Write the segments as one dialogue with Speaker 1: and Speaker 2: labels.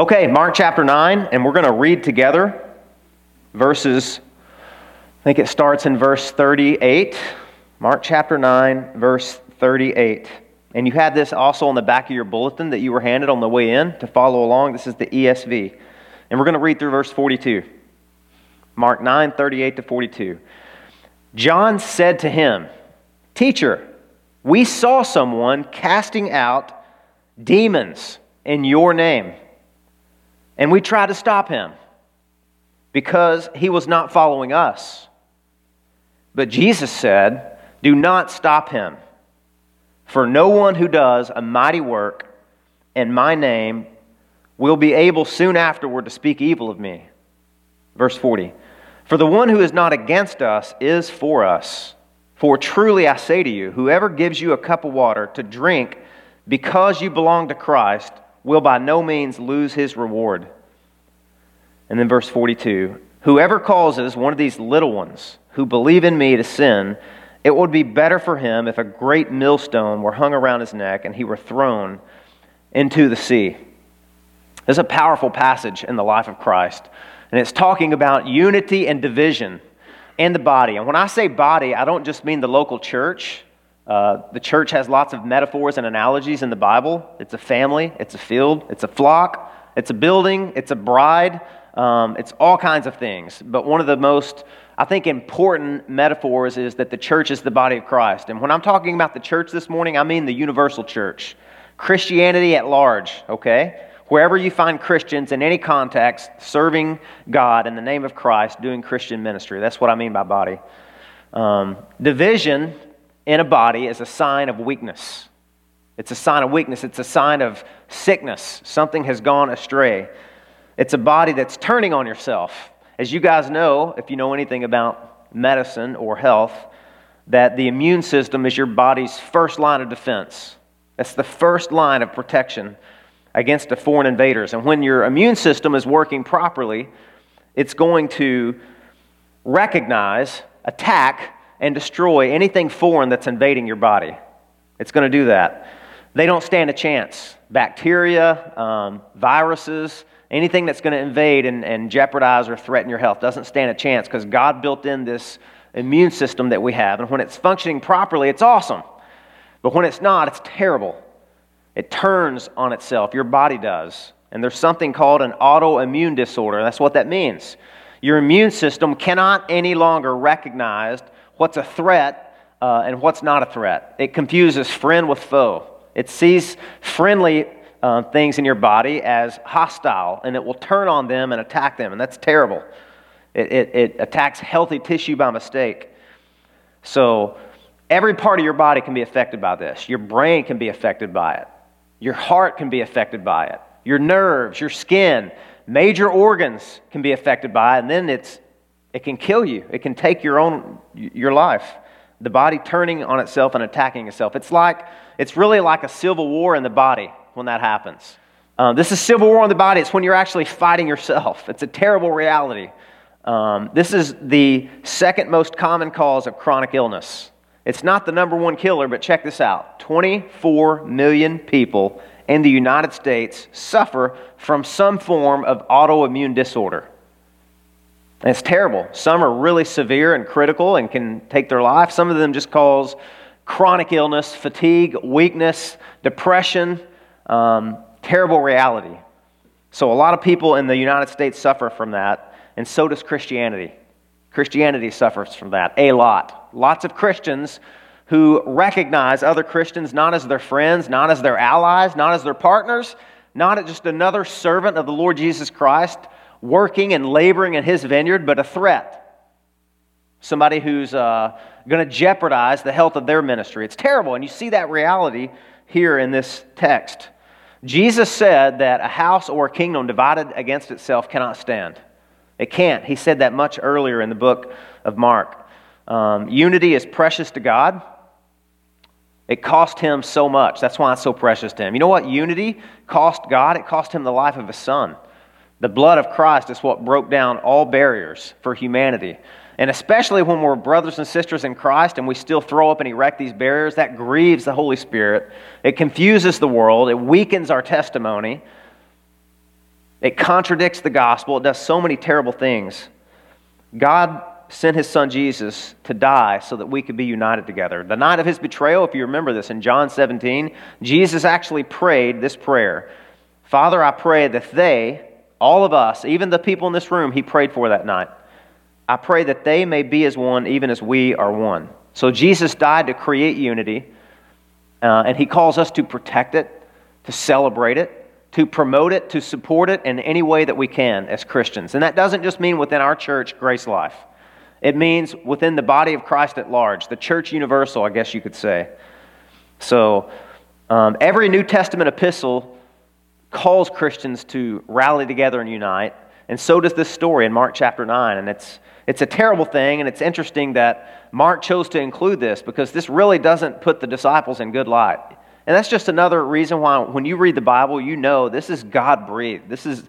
Speaker 1: Okay, Mark chapter 9, and we're going to read together verses, I think it starts in verse 38. Mark chapter 9, verse 38. And you had this also on the back of your bulletin that you were handed on the way in to follow along. This is the ESV. And we're going to read through verse 42. Mark 9, 38 to 42. John said to him, Teacher, we saw someone casting out demons in your name, and we tried to stop him because he was not following us. But Jesus said, Do not stop him, for no one who does a mighty work in my name will be able soon afterward to speak evil of me. Verse 40 For the one who is not against us is for us. For truly I say to you, whoever gives you a cup of water to drink because you belong to Christ will by no means lose his reward. And then verse 42 Whoever causes one of these little ones who believe in me to sin, it would be better for him if a great millstone were hung around his neck and he were thrown into the sea. There's a powerful passage in the life of Christ, and it's talking about unity and division in the body. And when I say body, I don't just mean the local church. Uh, the church has lots of metaphors and analogies in the Bible. It's a family, it's a field, it's a flock, it's a building, it's a bride, um, it's all kinds of things. But one of the most, I think, important metaphors is that the church is the body of Christ. And when I'm talking about the church this morning, I mean the universal church, Christianity at large, okay? Wherever you find Christians in any context serving God in the name of Christ, doing Christian ministry. That's what I mean by body. Um, division in a body is a sign of weakness. It's a sign of weakness. It's a sign of sickness. Something has gone astray. It's a body that's turning on yourself. As you guys know, if you know anything about medicine or health, that the immune system is your body's first line of defense. That's the first line of protection against the foreign invaders. And when your immune system is working properly, it's going to recognize, attack, and destroy anything foreign that's invading your body. It's going to do that. They don't stand a chance. Bacteria, um, viruses, anything that's going to invade and, and jeopardize or threaten your health doesn't stand a chance because God built in this immune system that we have. And when it's functioning properly, it's awesome. But when it's not, it's terrible. It turns on itself. Your body does. And there's something called an autoimmune disorder. That's what that means. Your immune system cannot any longer recognize what's a threat uh, and what's not a threat. It confuses friend with foe. It sees friendly uh, things in your body as hostile, and it will turn on them and attack them, and that's terrible. It, it, it attacks healthy tissue by mistake. So, every part of your body can be affected by this. Your brain can be affected by it, your heart can be affected by it, your nerves, your skin, major organs can be affected by it, and then it's, it can kill you. It can take your own your life. The body turning on itself and attacking itself. It's like it's really like a civil war in the body when that happens. Um, this is civil war in the body. It's when you're actually fighting yourself. It's a terrible reality. Um, this is the second most common cause of chronic illness. It's not the number one killer, but check this out 24 million people in the United States suffer from some form of autoimmune disorder. And it's terrible. Some are really severe and critical and can take their life. Some of them just cause chronic illness, fatigue, weakness, depression, um, terrible reality. So, a lot of people in the United States suffer from that, and so does Christianity. Christianity suffers from that a lot. Lots of Christians who recognize other Christians not as their friends, not as their allies, not as their partners, not as just another servant of the Lord Jesus Christ working and laboring in his vineyard, but a threat. Somebody who's uh, going to jeopardize the health of their ministry. It's terrible, and you see that reality here in this text. Jesus said that a house or a kingdom divided against itself cannot stand. It can't. He said that much earlier in the book of Mark. Um, unity is precious to God. It cost him so much. That's why it's so precious to him. You know what unity cost God? It cost him the life of his son. The blood of Christ is what broke down all barriers for humanity. And especially when we're brothers and sisters in Christ and we still throw up and erect these barriers, that grieves the Holy Spirit. It confuses the world, it weakens our testimony. It contradicts the gospel. It does so many terrible things. God sent his son Jesus to die so that we could be united together. The night of his betrayal, if you remember this in John 17, Jesus actually prayed this prayer Father, I pray that they, all of us, even the people in this room he prayed for that night, I pray that they may be as one, even as we are one. So Jesus died to create unity, uh, and he calls us to protect it, to celebrate it, to promote it, to support it in any way that we can as Christians. And that doesn't just mean within our church, Grace Life. It means within the body of Christ at large, the church universal, I guess you could say. So, um, every New Testament epistle calls Christians to rally together and unite, and so does this story in Mark chapter 9. And it's, it's a terrible thing, and it's interesting that Mark chose to include this because this really doesn't put the disciples in good light. And that's just another reason why, when you read the Bible, you know this is God breathed. This is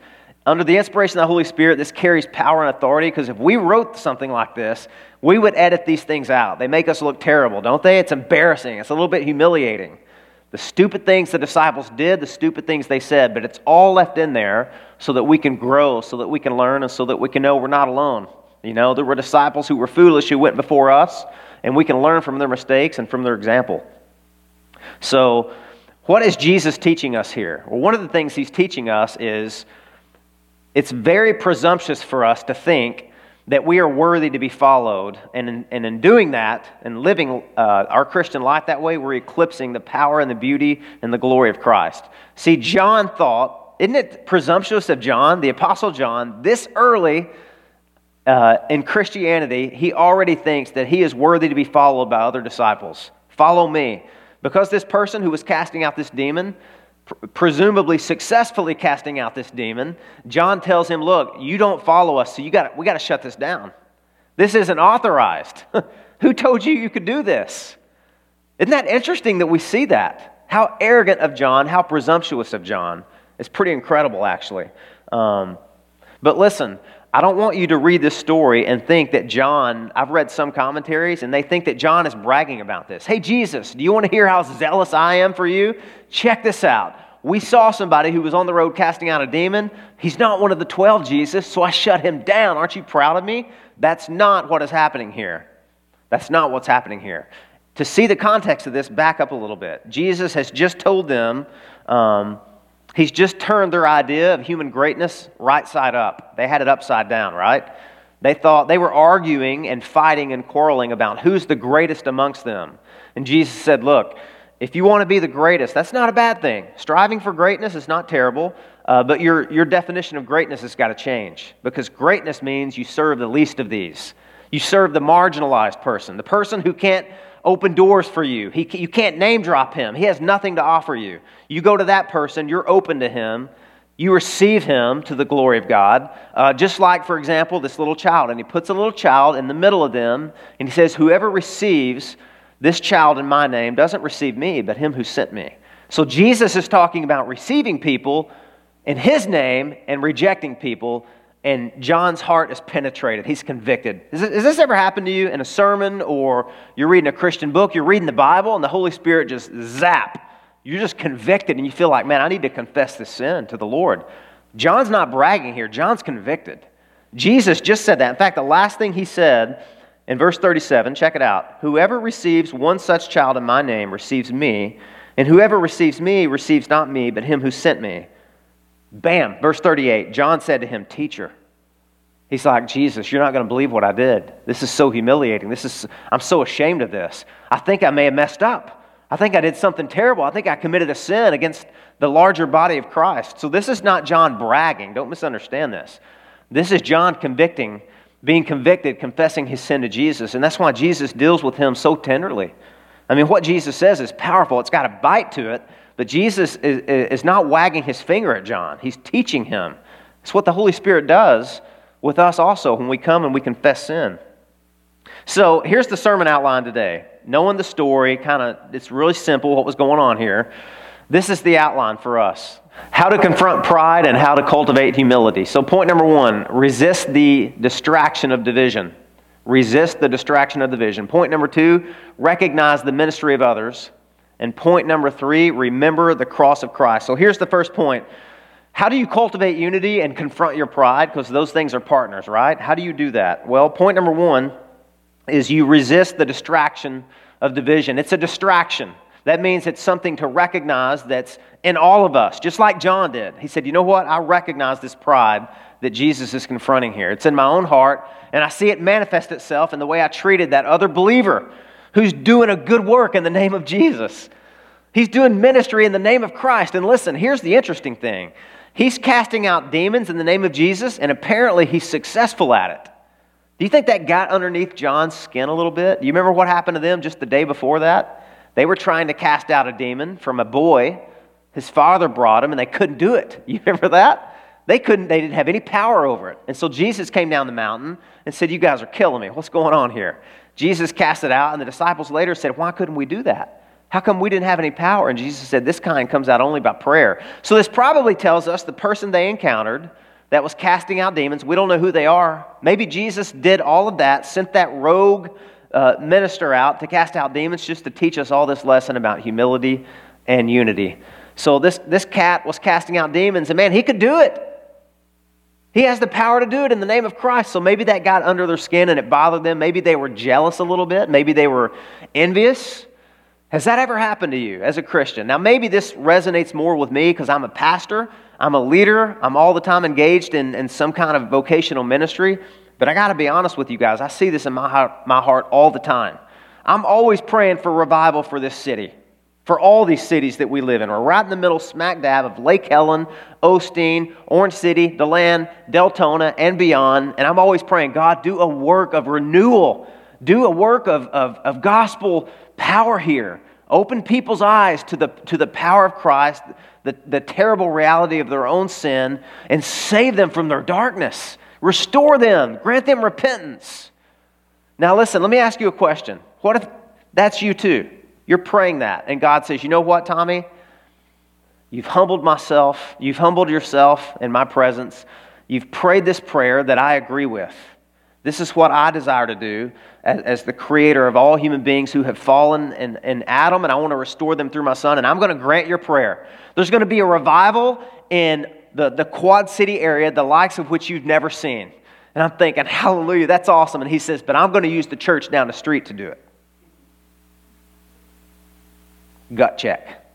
Speaker 1: under the inspiration of the Holy Spirit, this carries power and authority because if we wrote something like this, we would edit these things out. They make us look terrible, don't they? It's embarrassing, it's a little bit humiliating. The stupid things the disciples did, the stupid things they said, but it's all left in there so that we can grow, so that we can learn, and so that we can know we're not alone. You know, there were disciples who were foolish who went before us, and we can learn from their mistakes and from their example. So, what is Jesus teaching us here? Well, one of the things he's teaching us is it's very presumptuous for us to think that we are worthy to be followed. And in, and in doing that and living uh, our Christian life that way, we're eclipsing the power and the beauty and the glory of Christ. See, John thought, isn't it presumptuous of John, the Apostle John, this early uh, in Christianity, he already thinks that he is worthy to be followed by other disciples. Follow me. Because this person who was casting out this demon, presumably successfully casting out this demon, John tells him, Look, you don't follow us, so you got we got to shut this down. This isn't authorized. Who told you you could do this? Isn't that interesting that we see that? How arrogant of John, how presumptuous of John. It's pretty incredible, actually. Um, but listen, I don't want you to read this story and think that John, I've read some commentaries, and they think that John is bragging about this. Hey, Jesus, do you want to hear how zealous I am for you? Check this out. We saw somebody who was on the road casting out a demon. He's not one of the 12, Jesus, so I shut him down. Aren't you proud of me? That's not what is happening here. That's not what's happening here. To see the context of this, back up a little bit. Jesus has just told them. Um, He's just turned their idea of human greatness right side up. They had it upside down, right? They thought they were arguing and fighting and quarreling about who's the greatest amongst them. And Jesus said, Look, if you want to be the greatest, that's not a bad thing. Striving for greatness is not terrible, uh, but your, your definition of greatness has got to change because greatness means you serve the least of these. You serve the marginalized person, the person who can't open doors for you. He, you can't name drop him. He has nothing to offer you. You go to that person, you're open to him, you receive him to the glory of God. Uh, just like, for example, this little child. And he puts a little child in the middle of them, and he says, Whoever receives this child in my name doesn't receive me, but him who sent me. So Jesus is talking about receiving people in his name and rejecting people and John's heart is penetrated. He's convicted. Has this ever happened to you in a sermon or you're reading a Christian book, you're reading the Bible, and the Holy Spirit just zap? You're just convicted and you feel like, man, I need to confess this sin to the Lord. John's not bragging here, John's convicted. Jesus just said that. In fact, the last thing he said in verse 37, check it out. Whoever receives one such child in my name receives me, and whoever receives me receives not me, but him who sent me. Bam, verse 38. John said to him, Teacher. He's like, Jesus, you're not going to believe what I did. This is so humiliating. This is, I'm so ashamed of this. I think I may have messed up. I think I did something terrible. I think I committed a sin against the larger body of Christ. So this is not John bragging. Don't misunderstand this. This is John convicting, being convicted, confessing his sin to Jesus. And that's why Jesus deals with him so tenderly. I mean, what Jesus says is powerful, it's got a bite to it. But Jesus is, is not wagging his finger at John, he's teaching him. It's what the Holy Spirit does with us also when we come and we confess sin. So here's the sermon outline today. Knowing the story, kind of, it's really simple what was going on here. This is the outline for us how to confront pride and how to cultivate humility. So, point number one resist the distraction of division. Resist the distraction of division. Point number two recognize the ministry of others. And point number three, remember the cross of Christ. So here's the first point How do you cultivate unity and confront your pride? Because those things are partners, right? How do you do that? Well, point number one is you resist the distraction of division. It's a distraction. That means it's something to recognize that's in all of us, just like John did. He said, You know what? I recognize this pride that Jesus is confronting here. It's in my own heart, and I see it manifest itself in the way I treated that other believer who's doing a good work in the name of Jesus. He's doing ministry in the name of Christ. And listen, here's the interesting thing He's casting out demons in the name of Jesus, and apparently he's successful at it. Do you think that got underneath John's skin a little bit? Do you remember what happened to them just the day before that? They were trying to cast out a demon from a boy. His father brought him, and they couldn't do it. You remember that? They couldn't, they didn't have any power over it. And so Jesus came down the mountain and said, You guys are killing me. What's going on here? Jesus cast it out, and the disciples later said, Why couldn't we do that? How come we didn't have any power? And Jesus said, This kind comes out only by prayer. So this probably tells us the person they encountered that was casting out demons, we don't know who they are. Maybe Jesus did all of that, sent that rogue uh, minister out to cast out demons just to teach us all this lesson about humility and unity. So this, this cat was casting out demons, and man, he could do it. He has the power to do it in the name of Christ. So maybe that got under their skin and it bothered them. Maybe they were jealous a little bit. Maybe they were envious. Has that ever happened to you as a Christian? Now, maybe this resonates more with me because I'm a pastor, I'm a leader, I'm all the time engaged in, in some kind of vocational ministry. But I got to be honest with you guys, I see this in my heart, my heart all the time. I'm always praying for revival for this city, for all these cities that we live in. We're right in the middle, smack dab of Lake Helen, Osteen, Orange City, DeLand, Deltona, and beyond. And I'm always praying, God, do a work of renewal, do a work of, of, of gospel power here. Open people's eyes to the, to the power of Christ, the, the terrible reality of their own sin, and save them from their darkness. Restore them, grant them repentance. Now, listen, let me ask you a question. What if that's you too? You're praying that, and God says, You know what, Tommy? You've humbled myself, you've humbled yourself in my presence. You've prayed this prayer that I agree with. This is what I desire to do as, as, the creator of all human beings who have fallen in, in Adam, and I want to restore them through my son, and I'm going to grant your prayer. There's going to be a revival in the, the Quad City area, the likes of which you've never seen. And I'm thinking, hallelujah, that's awesome. And he says, but I'm going to use the church down the street to do it. Gut check.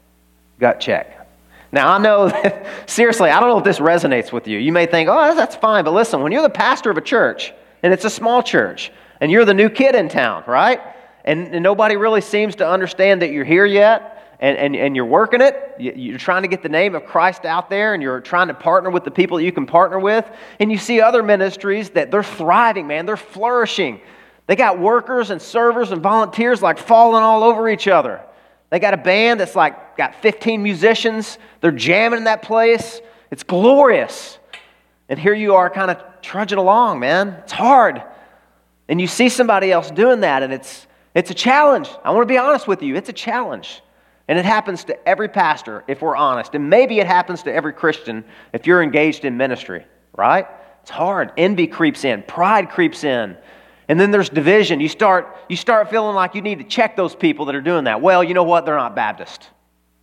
Speaker 1: Gut check. Now, I know, that, seriously, I don't know if this resonates with you. You may think, oh, that's fine. But listen, when you're the pastor of a church, and it's a small church, and you're the new kid in town, right? And, and nobody really seems to understand that you're here yet. And, and, and you're working it. You're trying to get the name of Christ out there, and you're trying to partner with the people that you can partner with. And you see other ministries that they're thriving, man. They're flourishing. They got workers and servers and volunteers like falling all over each other. They got a band that's like got 15 musicians. They're jamming in that place. It's glorious. And here you are kind of trudging along, man. It's hard. And you see somebody else doing that, and it's, it's a challenge. I want to be honest with you. It's a challenge. And it happens to every pastor, if we're honest. And maybe it happens to every Christian if you're engaged in ministry, right? It's hard. Envy creeps in, pride creeps in. And then there's division. You start, you start feeling like you need to check those people that are doing that. Well, you know what? They're not Baptist.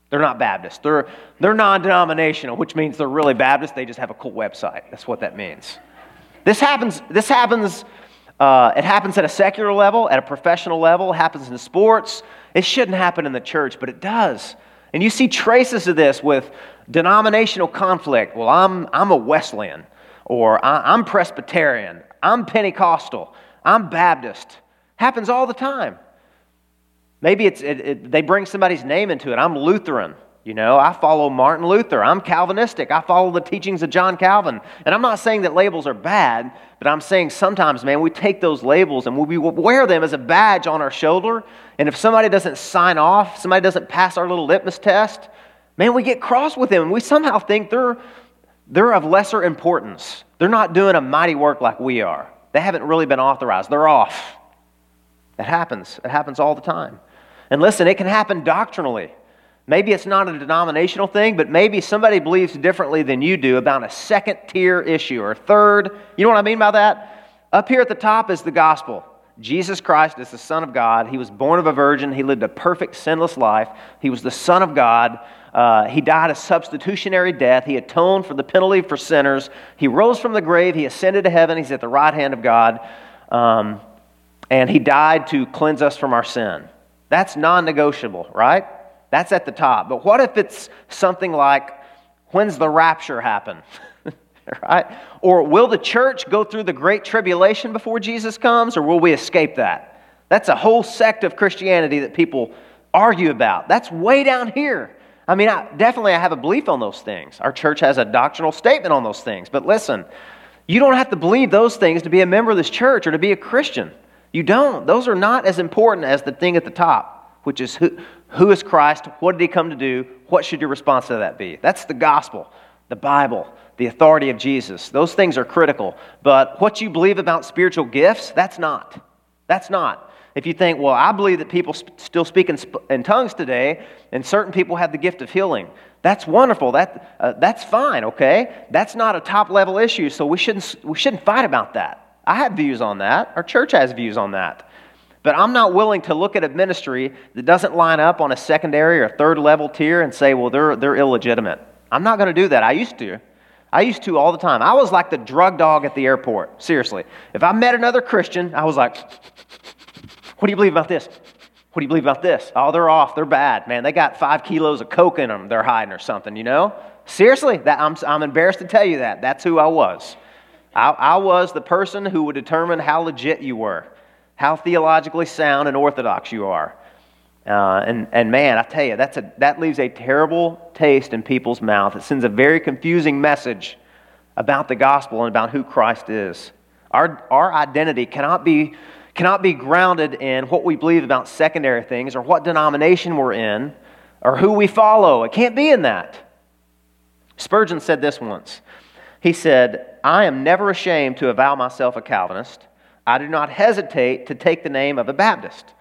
Speaker 1: They're not Baptist. They're, they're non denominational, which means they're really Baptist. They just have a cool website. That's what that means. This happens, this happens, uh, it happens at a secular level, at a professional level, it happens in sports. It shouldn't happen in the church, but it does. And you see traces of this with denominational conflict. Well, I'm, I'm a Wesleyan, or I'm Presbyterian, I'm Pentecostal, I'm Baptist. Happens all the time. Maybe it's, it, it, they bring somebody's name into it. I'm Lutheran. You know, I follow Martin Luther. I'm Calvinistic. I follow the teachings of John Calvin. And I'm not saying that labels are bad, but I'm saying sometimes, man, we take those labels and we wear them as a badge on our shoulder. And if somebody doesn't sign off, somebody doesn't pass our little litmus test, man, we get cross with them. We somehow think they're, they're of lesser importance. They're not doing a mighty work like we are. They haven't really been authorized. They're off. It happens. It happens all the time. And listen, it can happen doctrinally. Maybe it's not a denominational thing, but maybe somebody believes differently than you do about a second tier issue or third. You know what I mean by that? Up here at the top is the gospel. Jesus Christ is the Son of God. He was born of a virgin. He lived a perfect, sinless life. He was the Son of God. Uh, he died a substitutionary death. He atoned for the penalty for sinners. He rose from the grave. He ascended to heaven. He's at the right hand of God. Um, and he died to cleanse us from our sin. That's non negotiable, right? That's at the top. But what if it's something like, when's the rapture happen? right? Or will the church go through the great tribulation before Jesus comes, or will we escape that? That's a whole sect of Christianity that people argue about. That's way down here. I mean, I, definitely I have a belief on those things. Our church has a doctrinal statement on those things. But listen, you don't have to believe those things to be a member of this church or to be a Christian. You don't. Those are not as important as the thing at the top, which is who, who is Christ? What did he come to do? What should your response to that be? That's the gospel, the Bible, the authority of Jesus. Those things are critical. But what you believe about spiritual gifts, that's not. That's not. If you think, well, I believe that people sp- still speak in, sp- in, tongues today, and certain people have the gift of healing. That's wonderful. That, uh, that's fine, okay? That's not a top level issue, so we shouldn't, we shouldn't fight about that. I have views on that. Our church has views on that. But I'm not willing to look at a ministry that doesn't line up on a secondary or third level tier and say, well, they're, they're illegitimate. I'm not going to do that. I used to. I used to all the time. I was like the drug dog at the airport. Seriously. If I met another Christian, I was like, what do you believe about this? What do you believe about this? Oh, they're off. They're bad. Man, they got five kilos of coke in them. They're hiding or something, you know? Seriously, that, I'm, I'm embarrassed to tell you that. That's who I was. I, I was the person who would determine how legit you were, how theologically sound and orthodox you are. Uh, and, and man, I tell you, that's a, that leaves a terrible taste in people's mouth. It sends a very confusing message about the gospel and about who Christ is. Our, our identity cannot be, cannot be grounded in what we believe about secondary things or what denomination we're in or who we follow. It can't be in that. Spurgeon said this once. He said, I am never ashamed to avow myself a Calvinist. I do not hesitate to take the name of a Baptist.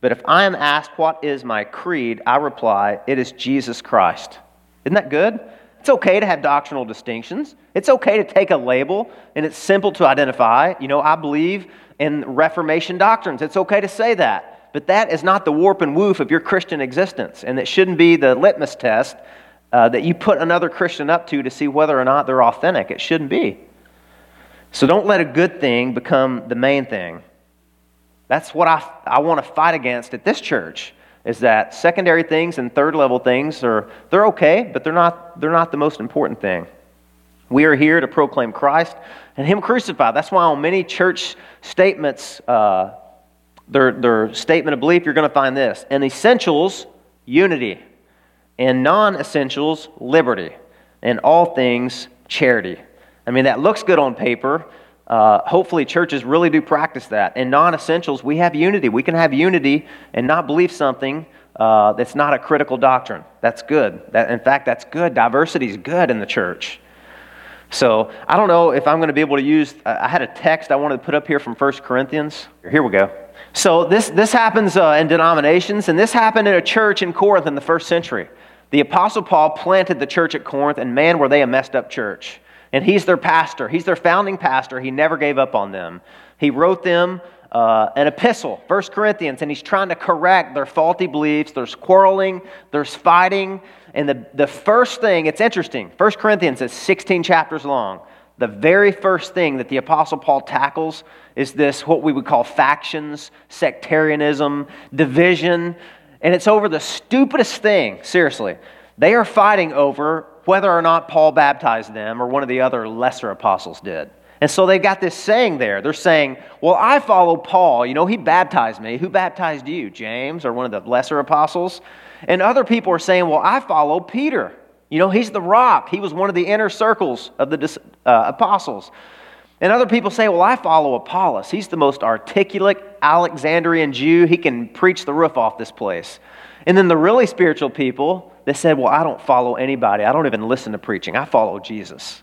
Speaker 1: But if I am asked, What is my creed? I reply, It is Jesus Christ. Isn't that good? It's okay to have doctrinal distinctions. It's okay to take a label, and it's simple to identify. You know, I believe in Reformation doctrines. It's okay to say that. But that is not the warp and woof of your Christian existence, and it shouldn't be the litmus test uh, that you put another Christian up to to see whether or not they're authentic. It shouldn't be. So don't let a good thing become the main thing. That's what I, I want to fight against at this church is that secondary things and third level things are they're okay, but they're not, they're not the most important thing. We are here to proclaim Christ and Him crucified. That's why on many church statements, uh, their, their statement of belief, you're going to find this. In essentials, unity. In non essentials, liberty. In all things, charity. I mean, that looks good on paper, uh, hopefully, churches really do practice that. In non essentials, we have unity. We can have unity and not believe something uh, that's not a critical doctrine. That's good. That, in fact, that's good. Diversity is good in the church. So I don't know if I'm going to be able to use. I had a text I wanted to put up here from 1 Corinthians. Here we go. So this, this happens uh, in denominations, and this happened in a church in Corinth in the first century. The Apostle Paul planted the church at Corinth, and man, were they a messed up church. And he's their pastor. He's their founding pastor. He never gave up on them. He wrote them uh, an epistle, 1 Corinthians, and he's trying to correct their faulty beliefs. There's quarreling, there's fighting. And the, the first thing, it's interesting, 1 Corinthians is 16 chapters long. The very first thing that the Apostle Paul tackles is this, what we would call factions, sectarianism, division. And it's over the stupidest thing, seriously. They are fighting over whether or not Paul baptized them or one of the other lesser apostles did. And so they got this saying there. They're saying, Well, I follow Paul. You know, he baptized me. Who baptized you? James or one of the lesser apostles? And other people are saying, Well, I follow Peter. You know, he's the rock. He was one of the inner circles of the uh, apostles. And other people say, Well, I follow Apollos. He's the most articulate Alexandrian Jew. He can preach the roof off this place. And then the really spiritual people that said, Well, I don't follow anybody. I don't even listen to preaching. I follow Jesus.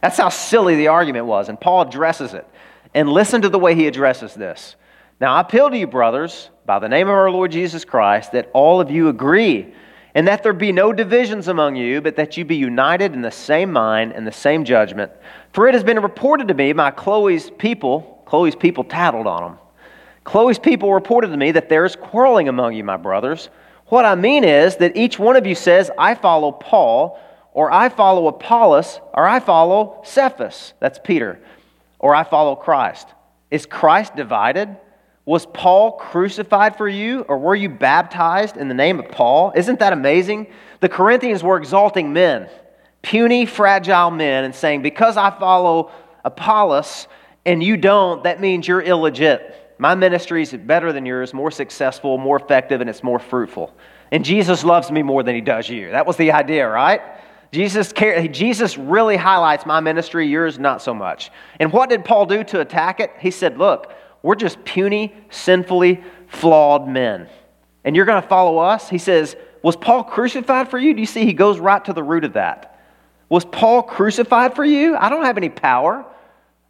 Speaker 1: That's how silly the argument was. And Paul addresses it. And listen to the way he addresses this. Now, I appeal to you, brothers, by the name of our Lord Jesus Christ, that all of you agree, and that there be no divisions among you, but that you be united in the same mind and the same judgment. For it has been reported to me by Chloe's people, Chloe's people tattled on them Chloe's people reported to me that there is quarreling among you, my brothers. What I mean is that each one of you says, I follow Paul, or I follow Apollos, or I follow Cephas. That's Peter. Or I follow Christ. Is Christ divided? Was Paul crucified for you, or were you baptized in the name of Paul? Isn't that amazing? The Corinthians were exalting men, puny, fragile men, and saying, Because I follow Apollos and you don't, that means you're illegit. My ministry is better than yours, more successful, more effective, and it's more fruitful. And Jesus loves me more than he does you. That was the idea, right? Jesus, Jesus really highlights my ministry, yours not so much. And what did Paul do to attack it? He said, Look, we're just puny, sinfully flawed men. And you're going to follow us? He says, Was Paul crucified for you? Do you see he goes right to the root of that? Was Paul crucified for you? I don't have any power.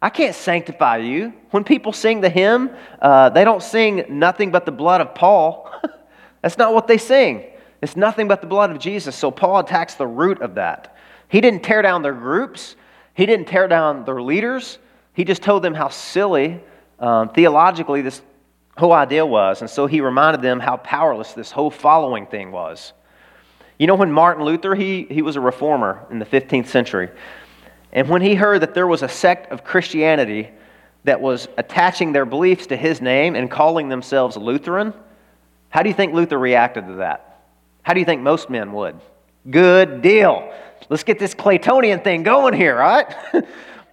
Speaker 1: I can't sanctify you. When people sing the hymn, uh, they don't sing nothing but the blood of Paul. That's not what they sing. It's nothing but the blood of Jesus. So Paul attacks the root of that. He didn't tear down their groups, he didn't tear down their leaders. He just told them how silly, um, theologically, this whole idea was. And so he reminded them how powerless this whole following thing was. You know, when Martin Luther, he, he was a reformer in the 15th century. And when he heard that there was a sect of Christianity that was attaching their beliefs to his name and calling themselves Lutheran, how do you think Luther reacted to that? How do you think most men would? Good deal. Let's get this Claytonian thing going here, right?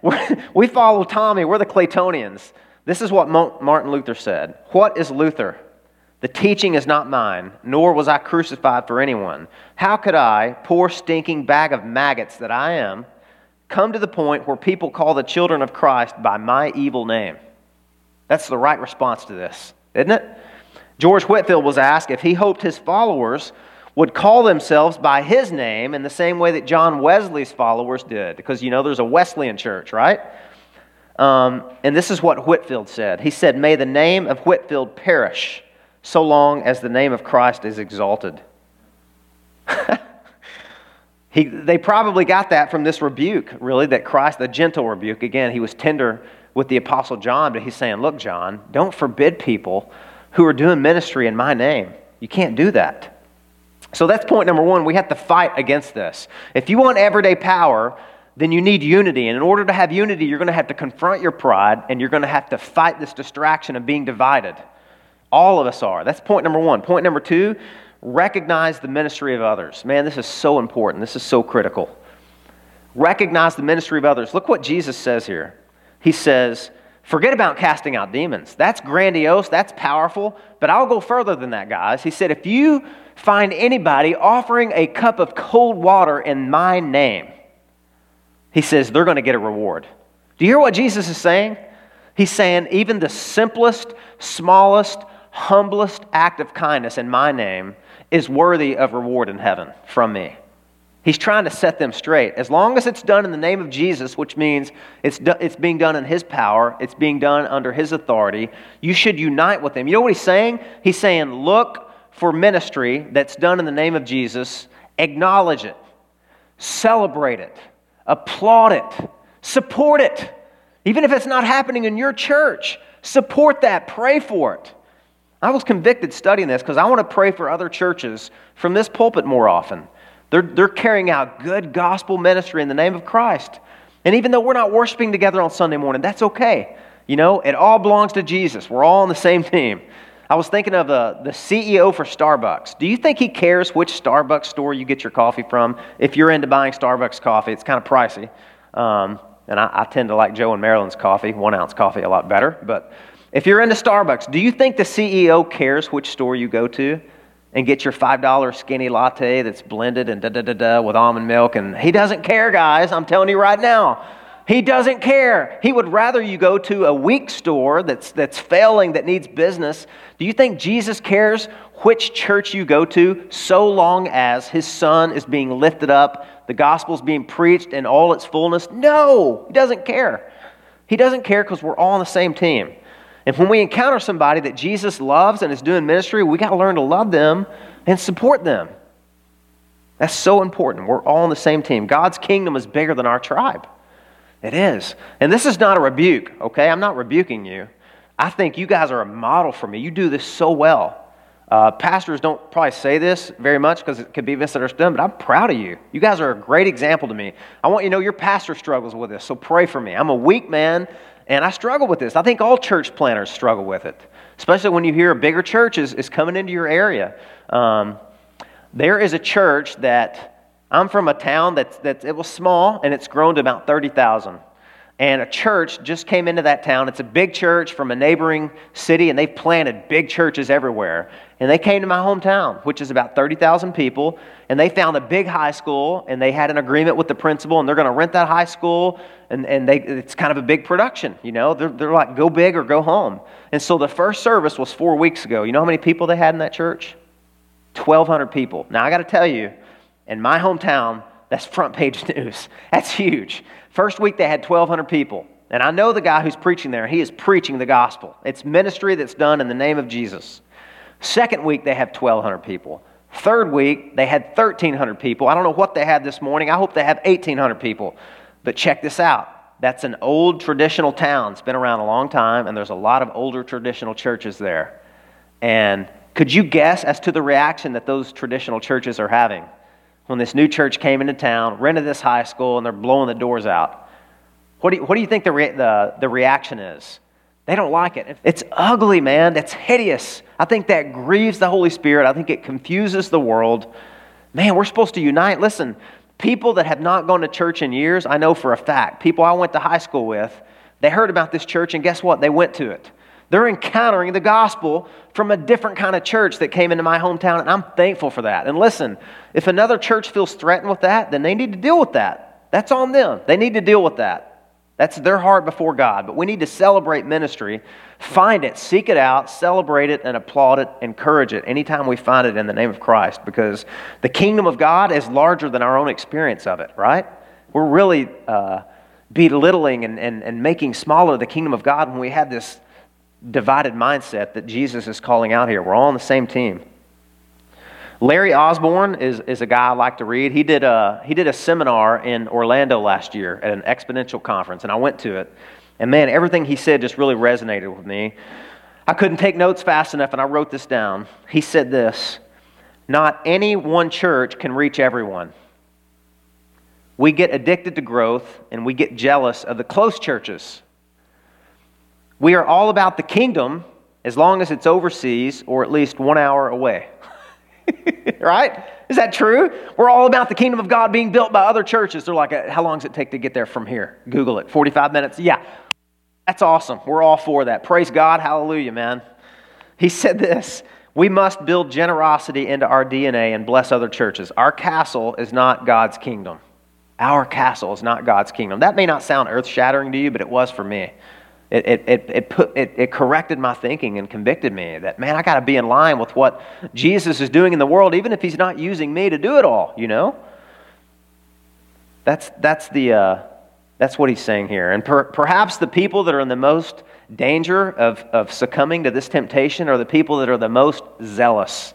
Speaker 1: we follow Tommy. We're the Claytonians. This is what Martin Luther said. What is Luther? The teaching is not mine, nor was I crucified for anyone. How could I, poor stinking bag of maggots that I am, come to the point where people call the children of Christ by my evil name. That's the right response to this, isn't it? George Whitefield was asked if he hoped his followers would call themselves by his name in the same way that John Wesley's followers did, because you know there's a Wesleyan church, right? Um, and this is what Whitefield said. He said, May the name of Whitefield perish so long as the name of Christ is exalted. He, they probably got that from this rebuke, really, that Christ, the gentle rebuke. Again, he was tender with the Apostle John, but he's saying, Look, John, don't forbid people who are doing ministry in my name. You can't do that. So that's point number one. We have to fight against this. If you want everyday power, then you need unity. And in order to have unity, you're going to have to confront your pride and you're going to have to fight this distraction of being divided. All of us are. That's point number one. Point number two Recognize the ministry of others. Man, this is so important. This is so critical. Recognize the ministry of others. Look what Jesus says here. He says, Forget about casting out demons. That's grandiose, that's powerful, but I'll go further than that, guys. He said, If you find anybody offering a cup of cold water in my name, he says, they're going to get a reward. Do you hear what Jesus is saying? He's saying, even the simplest, smallest, humblest act of kindness in my name is worthy of reward in heaven from me. He's trying to set them straight. As long as it's done in the name of Jesus, which means it's, do, it's being done in His power, it's being done under His authority, you should unite with Him. You know what He's saying? He's saying, look for ministry that's done in the name of Jesus, acknowledge it, celebrate it, applaud it, support it. Even if it's not happening in your church, support that, pray for it. I was convicted studying this because I want to pray for other churches from this pulpit more often. They're, they're carrying out good gospel ministry in the name of Christ. And even though we're not worshiping together on Sunday morning, that's okay. You know, it all belongs to Jesus. We're all on the same team. I was thinking of the, the CEO for Starbucks. Do you think he cares which Starbucks store you get your coffee from? If you're into buying Starbucks coffee, it's kind of pricey. Um, and I, I, tend to like Joe and Marilyn's coffee, one ounce coffee, a lot better. But if you're into Starbucks, do you think the CEO cares which store you go to and get your $5 skinny latte that's blended and da da da da with almond milk? And he doesn't care, guys. I'm telling you right now. He doesn't care. He would rather you go to a weak store that's, that's failing, that needs business. Do you think Jesus cares which church you go to so long as his son is being lifted up, the gospel's being preached in all its fullness? No, he doesn't care. He doesn't care because we're all on the same team. And when we encounter somebody that Jesus loves and is doing ministry, we got to learn to love them and support them. That's so important. We're all on the same team. God's kingdom is bigger than our tribe. It is. And this is not a rebuke, okay? I'm not rebuking you. I think you guys are a model for me. You do this so well. Uh, pastors don't probably say this very much because it could be misunderstood, but I'm proud of you. You guys are a great example to me. I want you to know your pastor struggles with this, so pray for me. I'm a weak man, and I struggle with this. I think all church planters struggle with it, especially when you hear a bigger church is, is coming into your area. Um, there is a church that I'm from a town that's, that it was small, and it's grown to about 30,000 and a church just came into that town. It's a big church from a neighboring city, and they've planted big churches everywhere. And they came to my hometown, which is about 30,000 people, and they found a big high school, and they had an agreement with the principal, and they're going to rent that high school, and, and they, it's kind of a big production, you know? They're, they're like, go big or go home. And so the first service was four weeks ago. You know how many people they had in that church? 1,200 people. Now, I got to tell you, in my hometown, that's front page news. That's huge. First week they had 1,200 people. And I know the guy who's preaching there. He is preaching the gospel. It's ministry that's done in the name of Jesus. Second week they have 1,200 people. Third week they had 1,300 people. I don't know what they had this morning. I hope they have 1,800 people. But check this out. That's an old traditional town. It's been around a long time, and there's a lot of older traditional churches there. And could you guess as to the reaction that those traditional churches are having? When this new church came into town, rented this high school, and they're blowing the doors out. What do you, what do you think the, re, the, the reaction is? They don't like it. It's ugly, man. That's hideous. I think that grieves the Holy Spirit. I think it confuses the world. Man, we're supposed to unite. Listen, people that have not gone to church in years, I know for a fact, people I went to high school with, they heard about this church, and guess what? They went to it. They're encountering the gospel from a different kind of church that came into my hometown, and I'm thankful for that. And listen, if another church feels threatened with that, then they need to deal with that. That's on them. They need to deal with that. That's their heart before God. But we need to celebrate ministry, find it, seek it out, celebrate it, and applaud it, encourage it anytime we find it in the name of Christ, because the kingdom of God is larger than our own experience of it, right? We're really uh, belittling and, and, and making smaller the kingdom of God when we have this divided mindset that Jesus is calling out here. We're all on the same team. Larry Osborne is, is a guy I like to read. He did, a, he did a seminar in Orlando last year at an exponential conference, and I went to it. And man, everything he said just really resonated with me. I couldn't take notes fast enough, and I wrote this down. He said this Not any one church can reach everyone. We get addicted to growth, and we get jealous of the close churches we are all about the kingdom as long as it's overseas or at least one hour away. right? Is that true? We're all about the kingdom of God being built by other churches. They're like, uh, how long does it take to get there from here? Google it. 45 minutes? Yeah. That's awesome. We're all for that. Praise God. Hallelujah, man. He said this We must build generosity into our DNA and bless other churches. Our castle is not God's kingdom. Our castle is not God's kingdom. That may not sound earth shattering to you, but it was for me it, it, it, it, put, it, it corrected my thinking and convicted me that, man, I got to be in line with what Jesus is doing in the world, even if he's not using me to do it all, you know? That's, that's, the, uh, that's what he's saying here. And per, perhaps the people that are in the most danger of, of succumbing to this temptation are the people that are the most zealous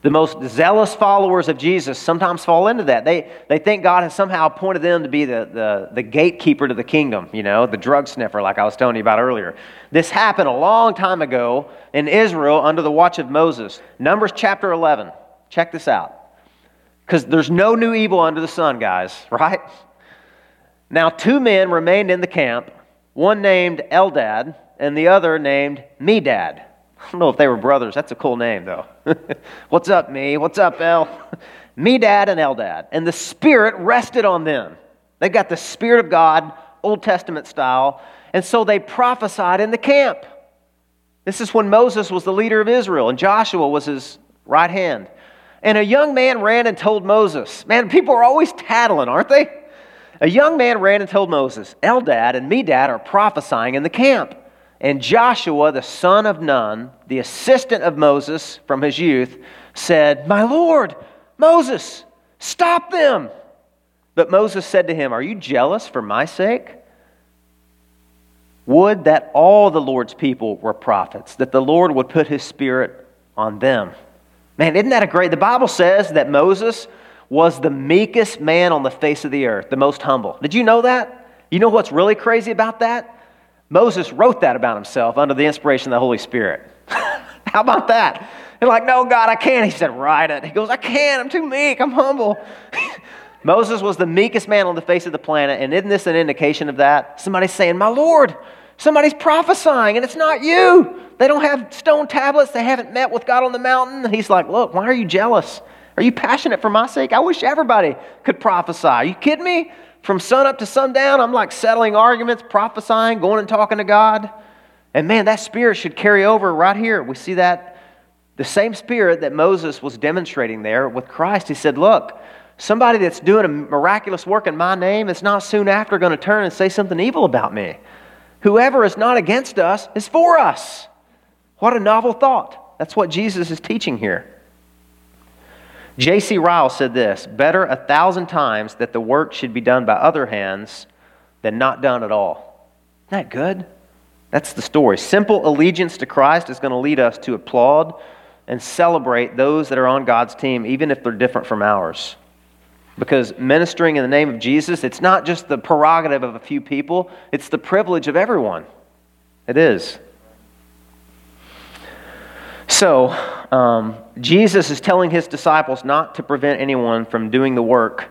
Speaker 1: the most zealous followers of Jesus sometimes fall into that. They, they think God has somehow appointed them to be the, the, the gatekeeper to the kingdom, you know, the drug sniffer, like I was telling you about earlier. This happened a long time ago in Israel under the watch of Moses. Numbers chapter 11. Check this out. Because there's no new evil under the sun, guys, right? Now, two men remained in the camp, one named Eldad and the other named Medad. I don't know if they were brothers. That's a cool name, though. What's up, me? What's up, El? me, dad, and El dad. And the Spirit rested on them. They got the Spirit of God, Old Testament style. And so they prophesied in the camp. This is when Moses was the leader of Israel and Joshua was his right hand. And a young man ran and told Moses. Man, people are always tattling, aren't they? A young man ran and told Moses, Eldad and Medad are prophesying in the camp. And Joshua, the son of Nun, the assistant of Moses from his youth, said, My Lord, Moses, stop them. But Moses said to him, Are you jealous for my sake? Would that all the Lord's people were prophets, that the Lord would put his spirit on them. Man, isn't that a great? The Bible says that Moses was the meekest man on the face of the earth, the most humble. Did you know that? You know what's really crazy about that? Moses wrote that about himself under the inspiration of the Holy Spirit. How about that? And like, no, God, I can't. He said, write it. He goes, I can't. I'm too meek. I'm humble. Moses was the meekest man on the face of the planet. And isn't this an indication of that? Somebody's saying, My Lord, somebody's prophesying, and it's not you. They don't have stone tablets. They haven't met with God on the mountain. And he's like, Look, why are you jealous? Are you passionate for my sake? I wish everybody could prophesy. Are you kidding me? From sun up to sundown, I'm like settling arguments, prophesying, going and talking to God. And man, that spirit should carry over right here. We see that the same spirit that Moses was demonstrating there with Christ. He said, Look, somebody that's doing a miraculous work in my name is not soon after going to turn and say something evil about me. Whoever is not against us is for us. What a novel thought. That's what Jesus is teaching here. J.C. Ryle said this Better a thousand times that the work should be done by other hands than not done at all. Isn't that good? That's the story. Simple allegiance to Christ is going to lead us to applaud and celebrate those that are on God's team, even if they're different from ours. Because ministering in the name of Jesus, it's not just the prerogative of a few people, it's the privilege of everyone. It is. So, um, Jesus is telling his disciples not to prevent anyone from doing the work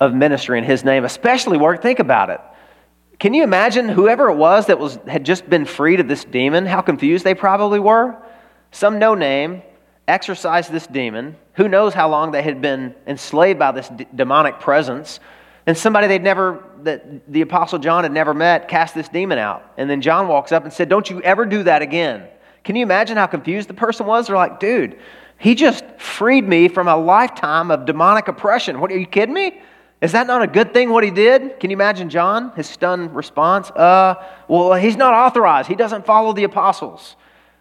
Speaker 1: of ministry in his name, especially work. Think about it. Can you imagine whoever it was that was, had just been freed of this demon, how confused they probably were? Some no name exorcised this demon. Who knows how long they had been enslaved by this d- demonic presence. And somebody they'd never, that the Apostle John had never met, cast this demon out. And then John walks up and said, Don't you ever do that again. Can you imagine how confused the person was? They're like, dude, he just freed me from a lifetime of demonic oppression. What are you kidding me? Is that not a good thing what he did? Can you imagine John, his stunned response? Uh, well, he's not authorized. He doesn't follow the apostles.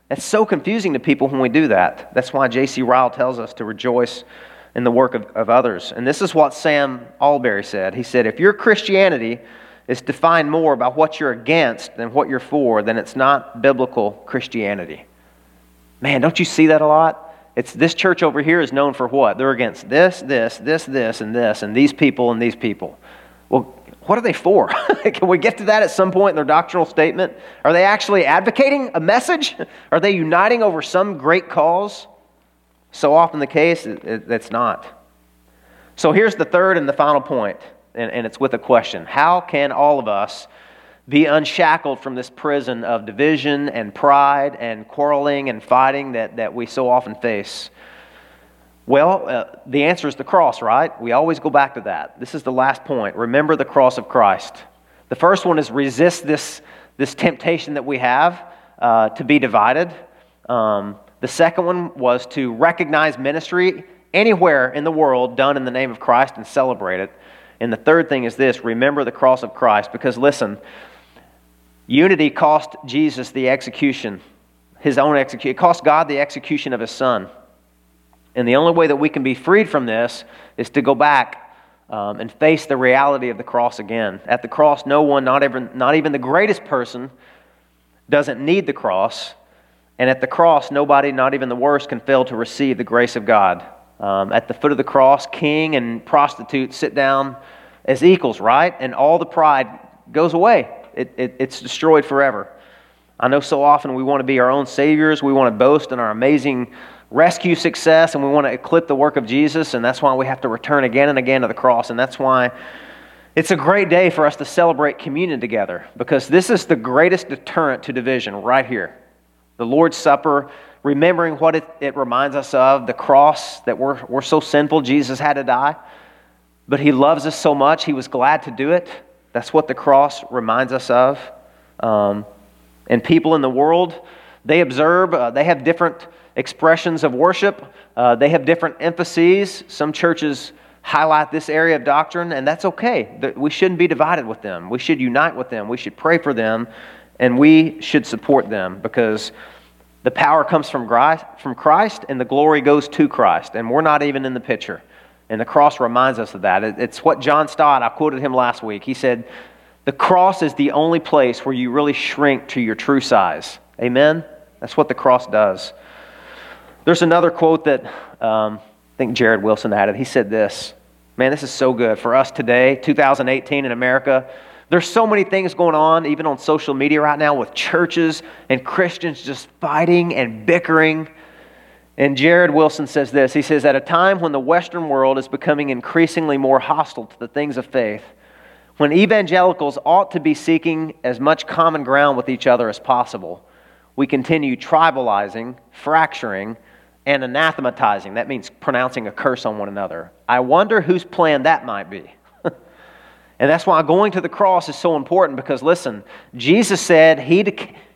Speaker 1: That's so confusing to people when we do that. That's why J.C. Ryle tells us to rejoice in the work of, of others. And this is what Sam Allberry said. He said, If your Christianity is defined more by what you're against than what you're for, then it's not biblical Christianity. Man, don't you see that a lot? It's this church over here is known for what? They're against this, this, this, this, and this, and these people and these people. Well, what are they for? Can we get to that at some point in their doctrinal statement? Are they actually advocating a message? Are they uniting over some great cause? So often the case, it, it, it's not. So here's the third and the final point and, and it's with a question How can all of us be unshackled from this prison of division and pride and quarreling and fighting that, that we so often face? Well, uh, the answer is the cross, right? We always go back to that. This is the last point. Remember the cross of Christ. The first one is resist this, this temptation that we have uh, to be divided. Um, the second one was to recognize ministry anywhere in the world done in the name of Christ and celebrate it. And the third thing is this remember the cross of Christ. Because listen, unity cost Jesus the execution, his own execution. It cost God the execution of his son. And the only way that we can be freed from this is to go back um, and face the reality of the cross again. At the cross, no one, not even, not even the greatest person, doesn't need the cross. And at the cross, nobody, not even the worst, can fail to receive the grace of God. Um, at the foot of the cross, king and prostitute sit down as equals, right? And all the pride goes away, it, it, it's destroyed forever. I know so often we want to be our own saviors, we want to boast in our amazing rescue success, and we want to eclipse the work of Jesus, and that's why we have to return again and again to the cross, and that's why. It's a great day for us to celebrate communion together because this is the greatest deterrent to division right here. The Lord's Supper remembering what it, it reminds us of the cross that we're, we're so sinful, Jesus had to die. But he loves us so much, he was glad to do it. That's what the cross reminds us of. Um, and people in the world, they observe, uh, they have different expressions of worship, uh, they have different emphases. Some churches highlight this area of doctrine, and that's okay. We shouldn't be divided with them. We should unite with them. We should pray for them, and we should support them because the power comes from Christ, and the glory goes to Christ, and we're not even in the picture. And the cross reminds us of that. It's what John Stott, I quoted him last week. He said, The cross is the only place where you really shrink to your true size. Amen? That's what the cross does. There's another quote that um, I think Jared Wilson added. He said this Man, this is so good for us today, 2018 in America. There's so many things going on, even on social media right now, with churches and Christians just fighting and bickering. And Jared Wilson says this He says, At a time when the Western world is becoming increasingly more hostile to the things of faith, when evangelicals ought to be seeking as much common ground with each other as possible, we continue tribalizing, fracturing, and anathematizing. That means pronouncing a curse on one another. I wonder whose plan that might be. And that's why going to the cross is so important because, listen, Jesus said he,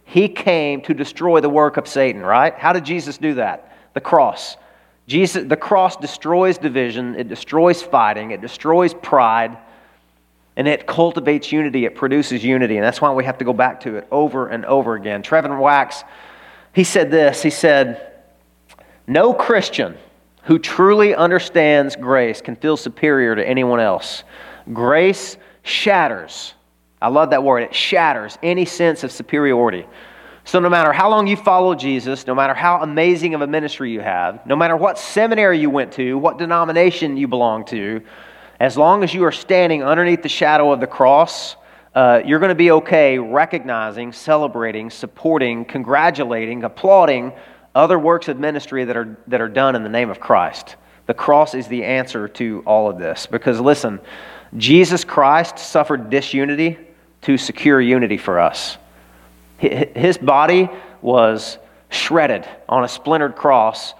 Speaker 1: he came to destroy the work of Satan, right? How did Jesus do that? The cross. Jesus, the cross destroys division, it destroys fighting, it destroys pride, and it cultivates unity, it produces unity. And that's why we have to go back to it over and over again. Trevin Wax, he said this He said, No Christian who truly understands grace can feel superior to anyone else. Grace shatters. I love that word. It shatters any sense of superiority. So, no matter how long you follow Jesus, no matter how amazing of a ministry you have, no matter what seminary you went to, what denomination you belong to, as long as you are standing underneath the shadow of the cross, uh, you're going to be okay recognizing, celebrating, supporting, congratulating, applauding other works of ministry that are, that are done in the name of Christ. The cross is the answer to all of this. Because listen, Jesus Christ suffered disunity to secure unity for us. His body was shredded on a splintered cross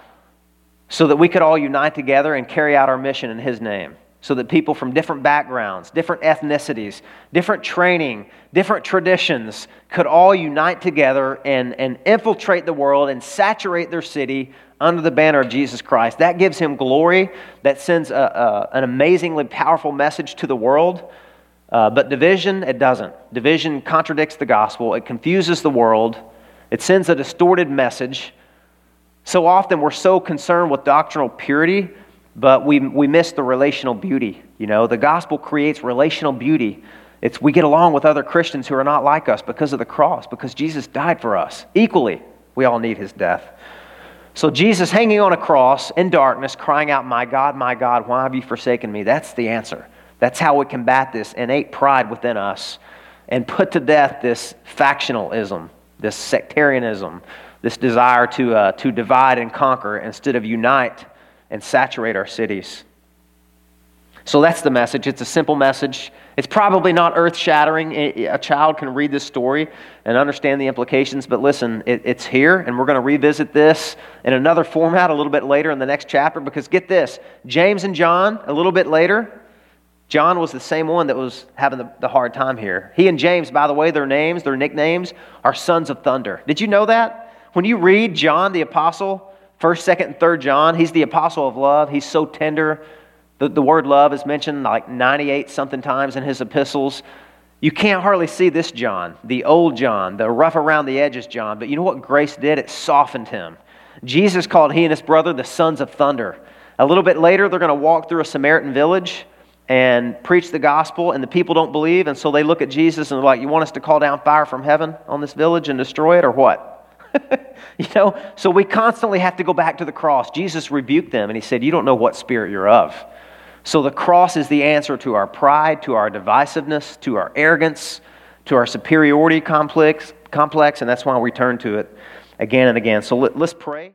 Speaker 1: so that we could all unite together and carry out our mission in His name so that people from different backgrounds, different ethnicities, different training, different traditions could all unite together and, and infiltrate the world and saturate their city under the banner of Jesus Christ. That gives him glory, that sends a, a, an amazingly powerful message to the world. Uh, but division, it doesn't. Division contradicts the gospel, it confuses the world, it sends a distorted message. So often we're so concerned with doctrinal purity but we, we miss the relational beauty. You know, the gospel creates relational beauty. It's we get along with other Christians who are not like us because of the cross, because Jesus died for us. Equally, we all need his death. So Jesus hanging on a cross in darkness, crying out, My God, my God, why have you forsaken me? That's the answer. That's how we combat this innate pride within us and put to death this factionalism, this sectarianism, this desire to, uh, to divide and conquer instead of unite and saturate our cities. So that's the message. It's a simple message. It's probably not earth shattering. A child can read this story and understand the implications, but listen, it, it's here, and we're going to revisit this in another format a little bit later in the next chapter because get this James and John, a little bit later, John was the same one that was having the, the hard time here. He and James, by the way, their names, their nicknames, are sons of thunder. Did you know that? When you read John the Apostle, First, second, and third John, he's the apostle of love. He's so tender. The, the word love is mentioned like 98 something times in his epistles. You can't hardly see this John, the old John, the rough around the edges John. But you know what grace did? It softened him. Jesus called he and his brother the sons of thunder. A little bit later, they're going to walk through a Samaritan village and preach the gospel, and the people don't believe. And so they look at Jesus and they're like, You want us to call down fire from heaven on this village and destroy it, or what? you know, so we constantly have to go back to the cross. Jesus rebuked them and he said, You don't know what spirit you're of. So the cross is the answer to our pride, to our divisiveness, to our arrogance, to our superiority complex, complex and that's why we turn to it again and again. So let, us pray.